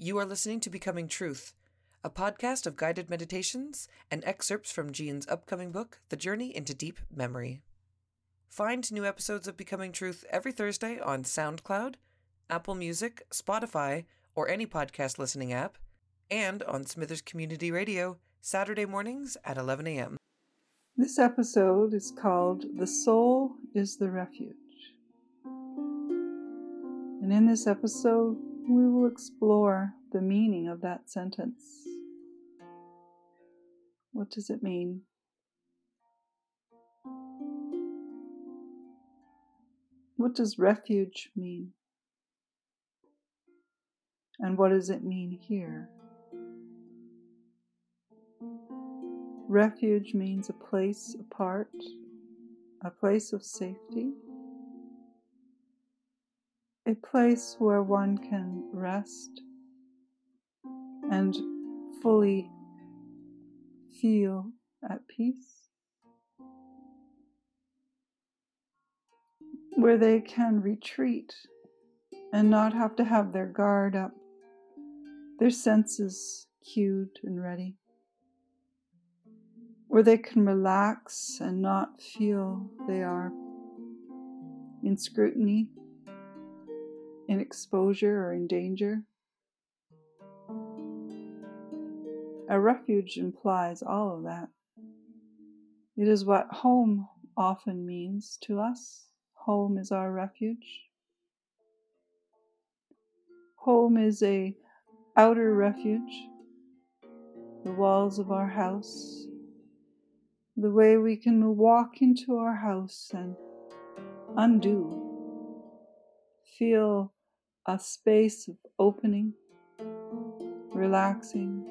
You are listening to Becoming Truth, a podcast of guided meditations and excerpts from Jean's upcoming book, The Journey into Deep Memory. Find new episodes of Becoming Truth every Thursday on SoundCloud, Apple Music, Spotify, or any podcast listening app, and on Smithers Community Radio, Saturday mornings at 11 a.m. This episode is called The Soul is the Refuge. And in this episode, we will explore the meaning of that sentence. What does it mean? What does refuge mean? And what does it mean here? Refuge means a place apart, a place of safety, a place where one can rest and fully feel at peace, where they can retreat and not have to have their guard up, their senses cued and ready, where they can relax and not feel they are in scrutiny in exposure or in danger. A refuge implies all of that. It is what home often means to us. Home is our refuge. Home is a outer refuge, the walls of our house, the way we can walk into our house and undo, feel a space of opening, relaxing,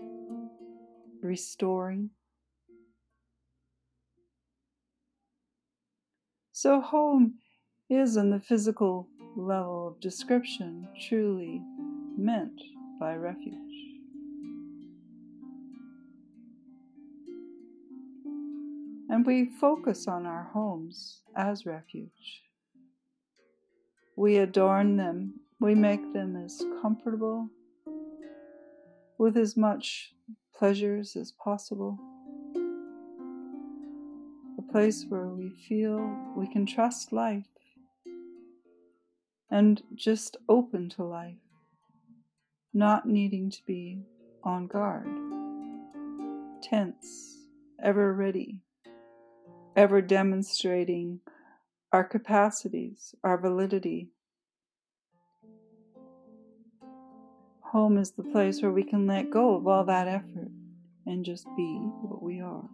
restoring. So, home is, on the physical level of description, truly meant by refuge. And we focus on our homes as refuge. We adorn them we make them as comfortable with as much pleasures as possible. A place where we feel we can trust life and just open to life, not needing to be on guard, tense, ever ready, ever demonstrating our capacities, our validity, Home is the place where we can let go of all that effort and just be what we are.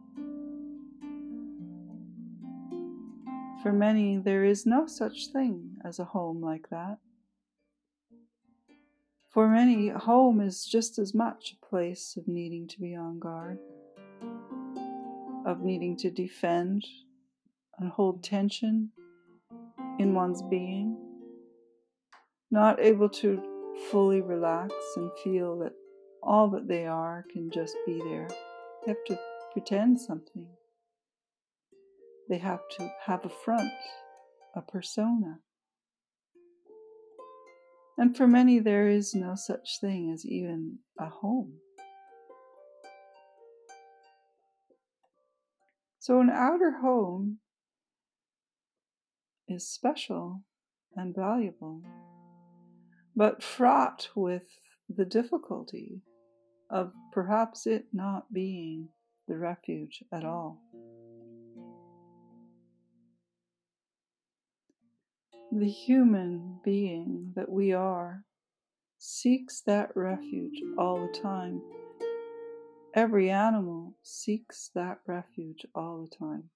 For many, there is no such thing as a home like that. For many, home is just as much a place of needing to be on guard, of needing to defend and hold tension in one's being, not able to fully relax and feel that all that they are can just be there. They have to pretend something. They have to have a front, a persona. And for many, there is no such thing as even a home. So, an outer home is special and valuable but fraught with the difficulty of perhaps it not being the refuge at all. The human being that we are seeks that refuge all the time. Every animal seeks that refuge all the time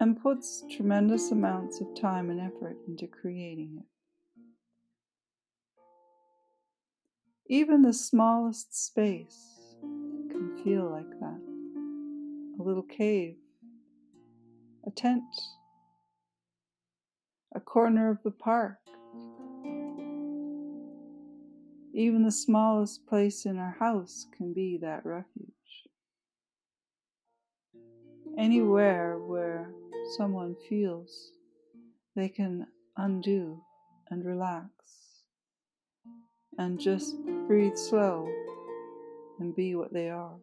and puts tremendous amounts of time and effort into creating it. Even the smallest space can feel like that. A little cave, a tent, a corner of the park. Even the smallest place in our house can be that refuge. Anywhere where someone feels they can undo and relax and just breathe slow and be what they are.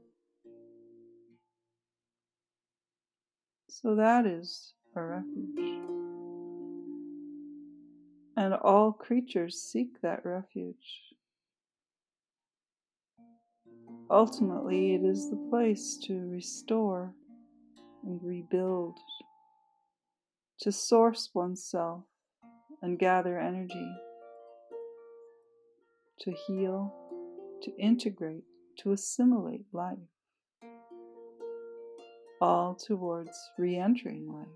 So that is a refuge. And all creatures seek that refuge. Ultimately, it is the place to restore and rebuild, to source oneself and gather energy, to heal, to integrate, to assimilate life, all towards re entering life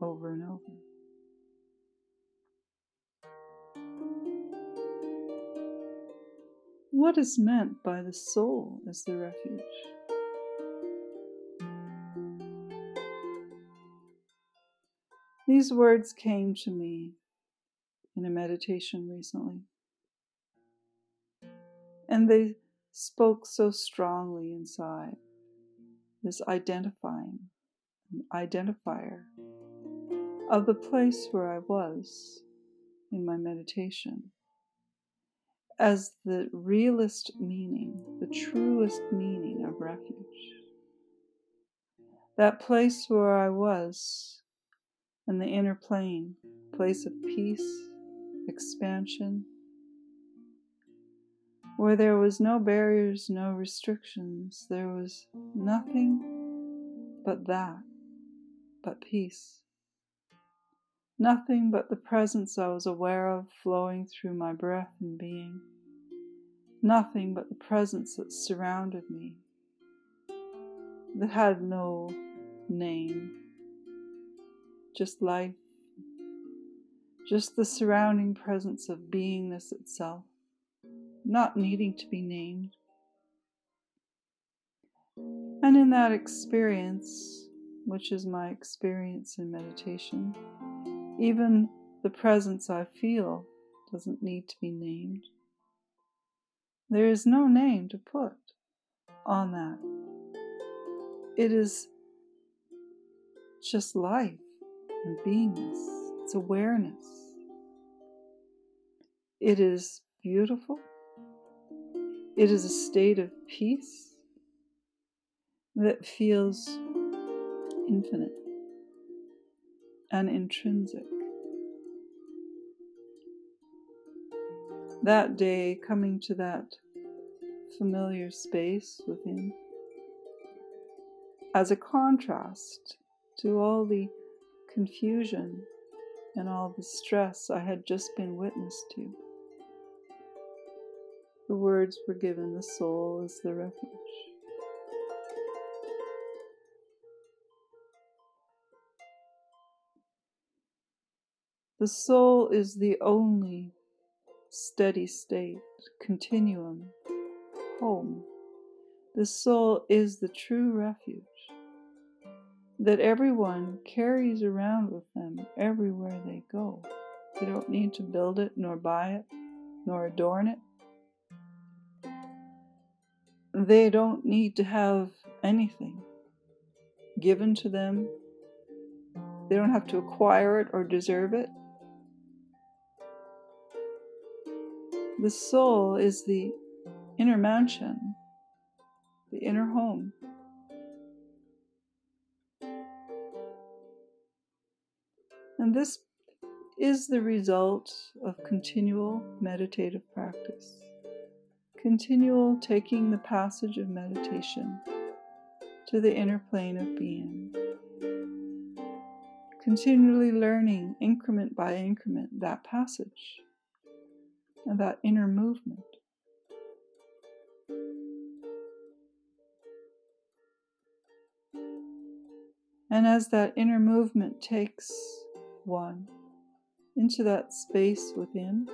over and over. What is meant by the soul as the refuge? These words came to me in a meditation recently, and they spoke so strongly inside this identifying, identifier of the place where I was in my meditation as the realist meaning, the truest meaning of refuge. That place where I was in the inner plane, place of peace, expansion, where there was no barriers, no restrictions, there was nothing but that, but peace. Nothing but the presence I was aware of flowing through my breath and being nothing but the presence that surrounded me, that had no name, just life, just the surrounding presence of beingness itself, not needing to be named. And in that experience, which is my experience in meditation, even the presence I feel doesn't need to be named. There is no name to put on that. It is just life and beingness, it's awareness. It is beautiful. It is a state of peace that feels infinite and intrinsic. That day, coming to that familiar space within as a contrast to all the confusion and all the stress I had just been witness to. The words were given the soul as the refuge. The soul is the only steady state, continuum home. The soul is the true refuge that everyone carries around with them everywhere they go. They don't need to build it, nor buy it, nor adorn it. They don't need to have anything given to them. They don't have to acquire it or deserve it. The soul is the inner mansion, the inner home. And this is the result of continual meditative practice, continual taking the passage of meditation to the inner plane of being, continually learning increment by increment that passage and that inner movement. And as that inner movement takes one into that space within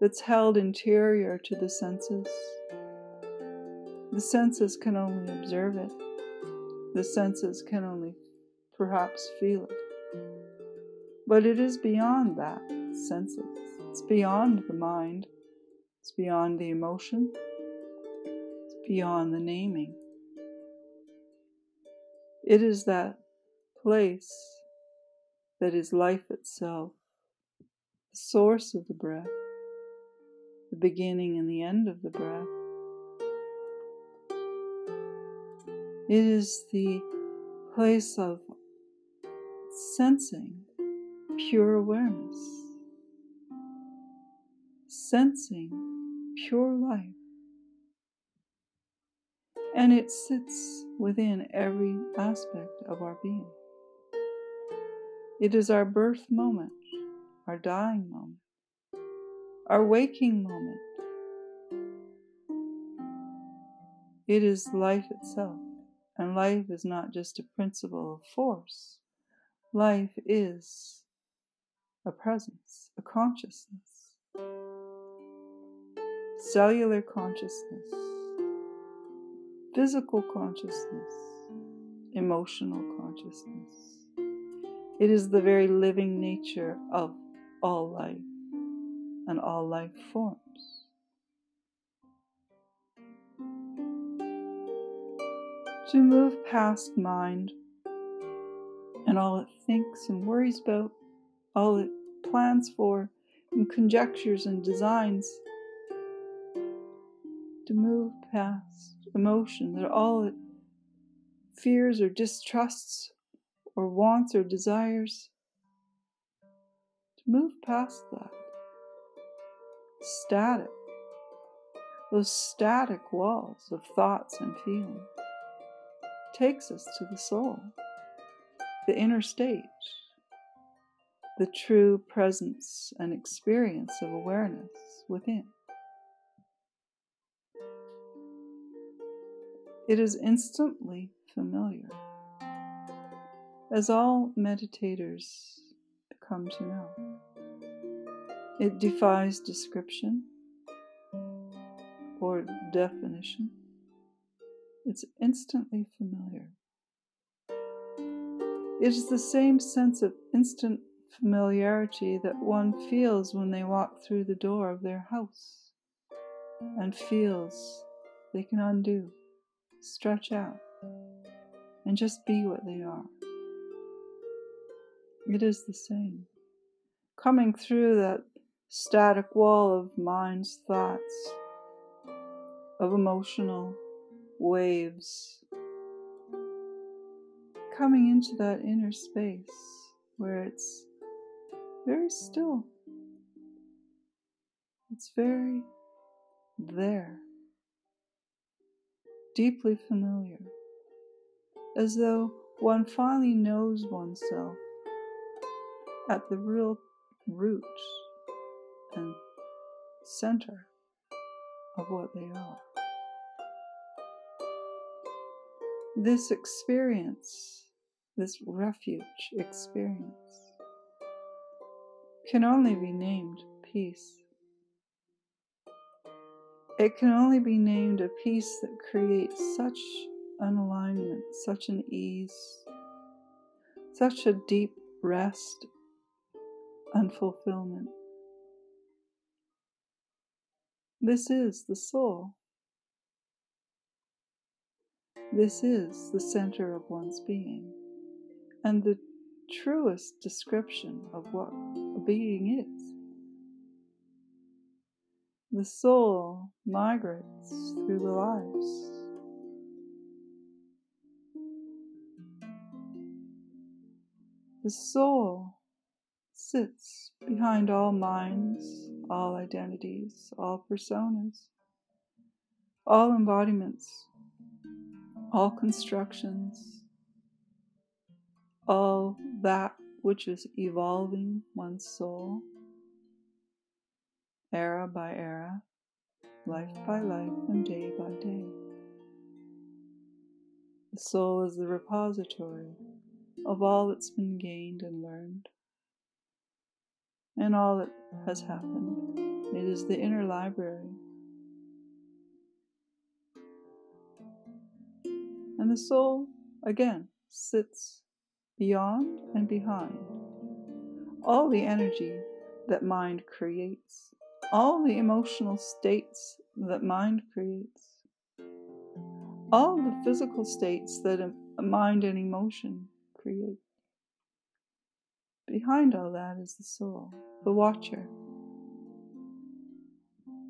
that's held interior to the senses, the senses can only observe it. The senses can only perhaps feel it. But it is beyond that senses. It's beyond the mind. It's beyond the emotion. It's beyond the naming. It is that place that is life itself, the source of the breath, the beginning and the end of the breath. It is the place of sensing pure awareness, sensing pure life. And it sits within every aspect of our being. It is our birth moment, our dying moment, our waking moment. It is life itself. And life is not just a principle of force, life is a presence, a consciousness, cellular consciousness, physical consciousness, emotional consciousness. It is the very living nature of all life and all life forms. to move past mind and all it thinks and worries about, all it plans for, and conjectures and designs, to move past emotion, that all it fears or distrusts or wants or desires, to move past that. Static, those static walls of thoughts and feelings takes us to the soul, the inner state, the true presence and experience of awareness within. It is instantly familiar, as all meditators come to know. It defies description or definition. It's instantly familiar. It is the same sense of instant familiarity that one feels when they walk through the door of their house and feels they can undo, stretch out, and just be what they are. It is the same. Coming through that static wall of mind's thoughts, of emotional waves coming into that inner space where it's very still. It's very there, deeply familiar, as though one finally knows oneself at the real root and center of what they are. This experience, this refuge experience, can only be named peace. It can only be named a peace that creates such an alignment, such an ease, such a deep rest and fulfillment. This is the soul. This is the center of one's being and the truest description of what a being is. The soul migrates through the lives. The soul sits behind all minds, all identities, all personas, all embodiments all constructions, all that which is evolving one's soul, era by era, life by life, and day by day. The soul is the repository of all that's been gained and learned, and all that has happened. It is the inner library and the soul again sits beyond and behind. All the energy that mind creates, all the emotional states that mind creates, all the physical states that mind and emotion create. Behind all that is the soul, the watcher,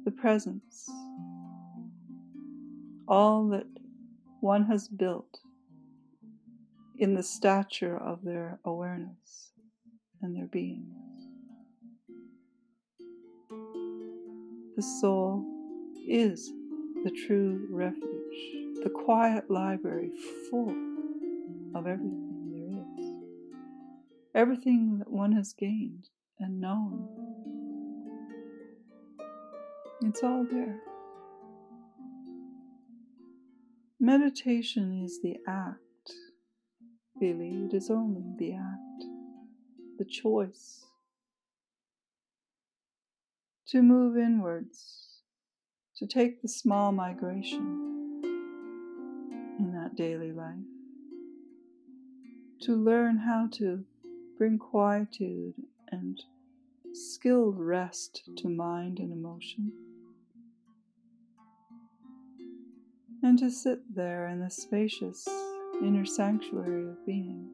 the presence, all that one has built in the stature of their awareness and their being. The soul is the true refuge, the quiet library full of everything everything that one has gained and known. It's all there. Meditation is the act. Really, it is only the act, the choice to move inwards, to take the small migration in that daily life, to learn how to bring quietude and skilled rest to mind and emotion. And to sit there in the spacious inner sanctuary of being.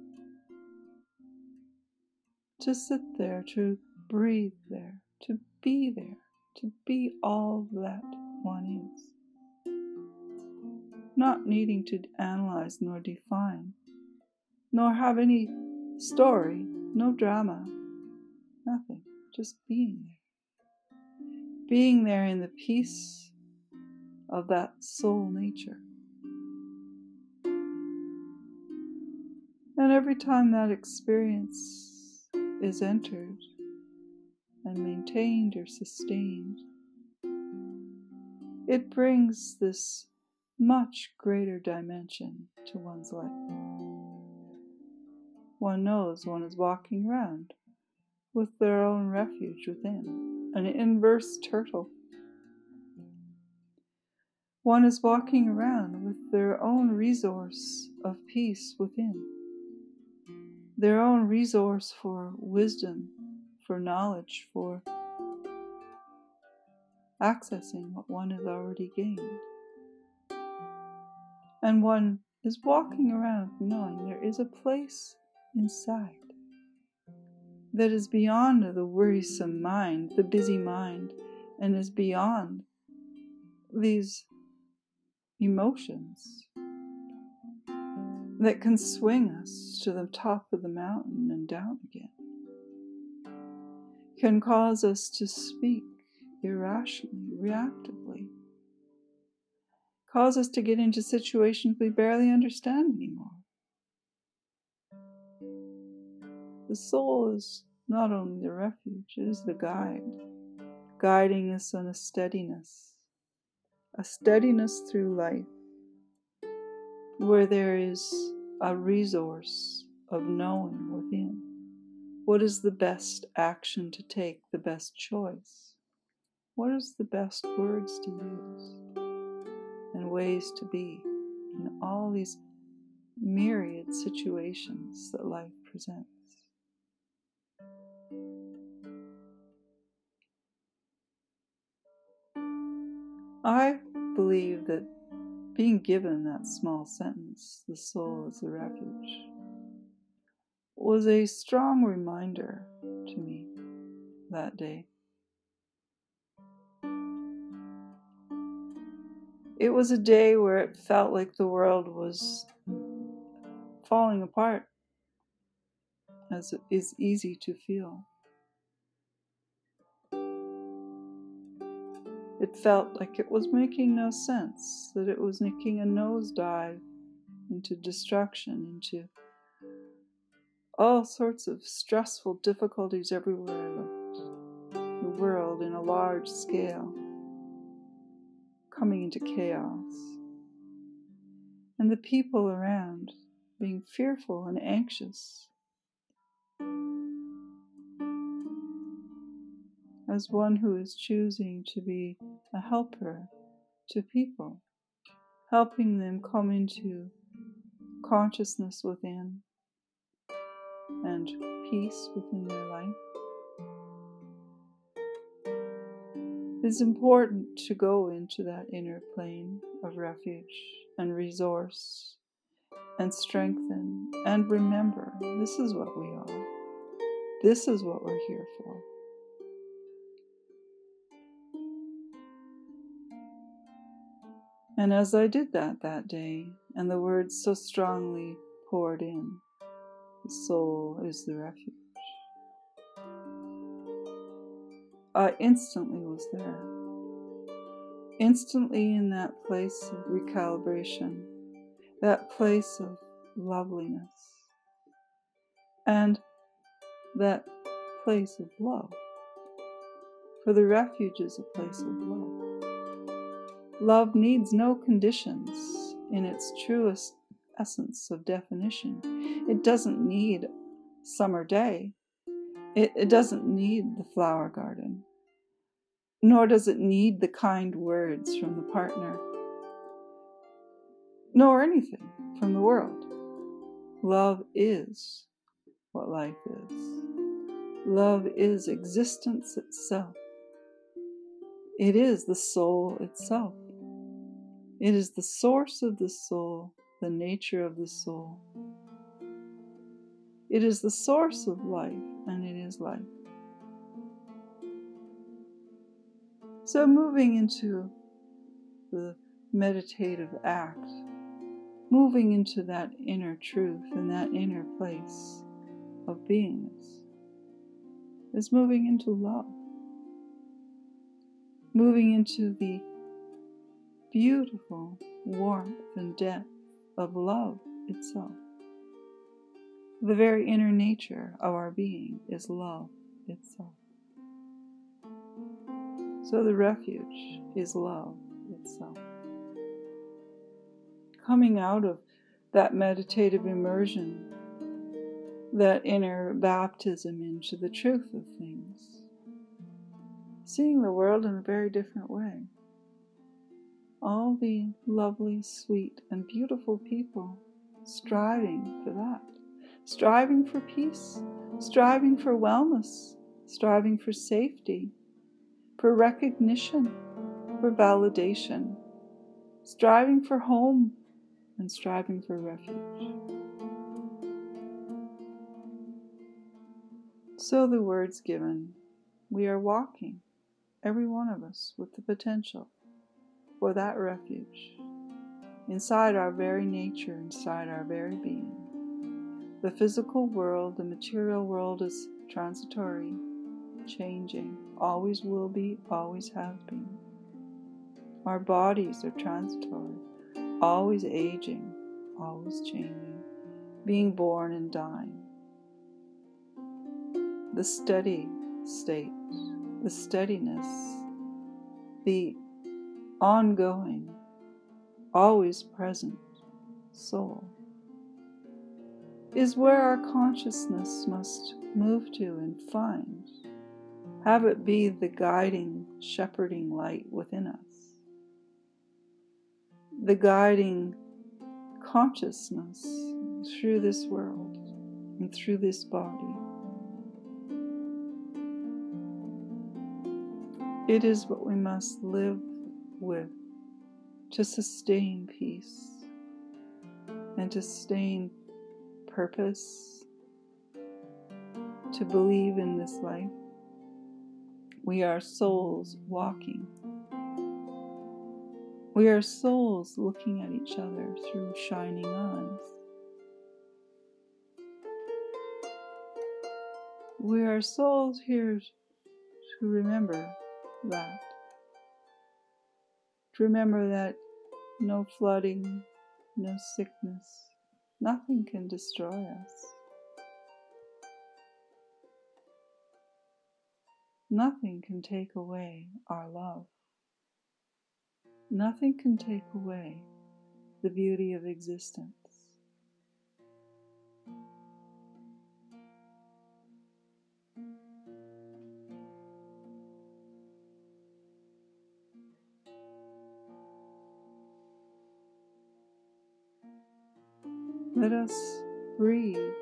To sit there, to breathe there, to be there, to be all that one is. Not needing to analyze nor define, nor have any story, no drama, nothing, just being there. Being there in the peace of that soul nature. And every time that experience is entered and maintained or sustained, it brings this much greater dimension to one's life. One knows one is walking around with their own refuge within, an inverse turtle. One is walking around with their own resource of peace within their own resource for wisdom, for knowledge, for accessing what one has already gained. And one is walking around knowing there is a place inside that is beyond the worrisome mind, the busy mind, and is beyond these emotions that can swing us to the top of the mountain and down again, can cause us to speak irrationally, reactively, cause us to get into situations we barely understand anymore. The soul is not only the refuge, it is the guide, guiding us on a steadiness, a steadiness through life where there is a resource of knowing within. What is the best action to take, the best choice? What is the best words to use and ways to be in all these myriad situations that life presents? I believe that being given that small sentence, the soul is a refuge, was a strong reminder to me that day. It was a day where it felt like the world was falling apart, as it is easy to feel. It felt like it was making no sense, that it was making a nosedive into destruction, into all sorts of stressful difficulties everywhere I looked. The world in a large scale, coming into chaos. And the people around being fearful and anxious as one who is choosing to be a helper to people, helping them come into consciousness within and peace within their life. It's important to go into that inner plane of refuge and resource and strengthen and remember this is what we are. This is what we're here for. And as I did that that day, and the words so strongly poured in, the soul is the refuge. I instantly was there. Instantly in that place of recalibration, that place of loveliness, and that place of love. For the refuge is a place of love. Love needs no conditions in its truest essence of definition. It doesn't need summer day. It, it doesn't need the flower garden. Nor does it need the kind words from the partner. Nor anything from the world. Love is what life is. Love is existence itself. It is the soul itself. It is the source of the soul, the nature of the soul. It is the source of life, and it is life. So, moving into the meditative act, moving into that inner truth and that inner place of beingness, is moving into love, moving into the beautiful warmth and depth of love itself. The very inner nature of our being is love itself. So the refuge is love itself. Coming out of that meditative immersion, that inner baptism into the truth of things, seeing the world in a very different way all the lovely, sweet, and beautiful people striving for that, striving for peace, striving for wellness, striving for safety, for recognition, for validation, striving for home, and striving for refuge. So, the words given, we are walking, every one of us, with the potential for that refuge inside our very nature, inside our very being. The physical world, the material world is transitory, changing, always will be, always has been. Our bodies are transitory, always aging, always changing, being born and dying. The steady state, the steadiness, the ongoing, always present soul is where our consciousness must move to and find. Have it be the guiding, shepherding light within us. The guiding consciousness through this world and through this body. It is what we must live with to sustain peace and to sustain purpose, to believe in this life. We are souls walking. We are souls looking at each other through shining eyes. We are souls here to remember that to remember that no flooding, no sickness, nothing can destroy us. Nothing can take away our love. Nothing can take away the beauty of existence. Let us breathe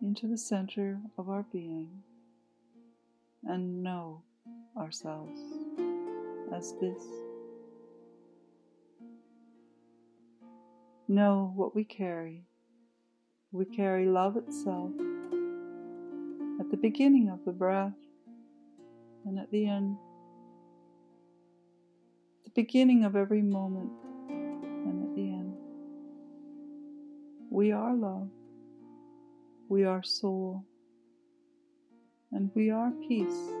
into the center of our being and know ourselves as this. Know what we carry. We carry love itself at the beginning of the breath and at the end. the beginning of every moment We are love. We are soul. And we are peace.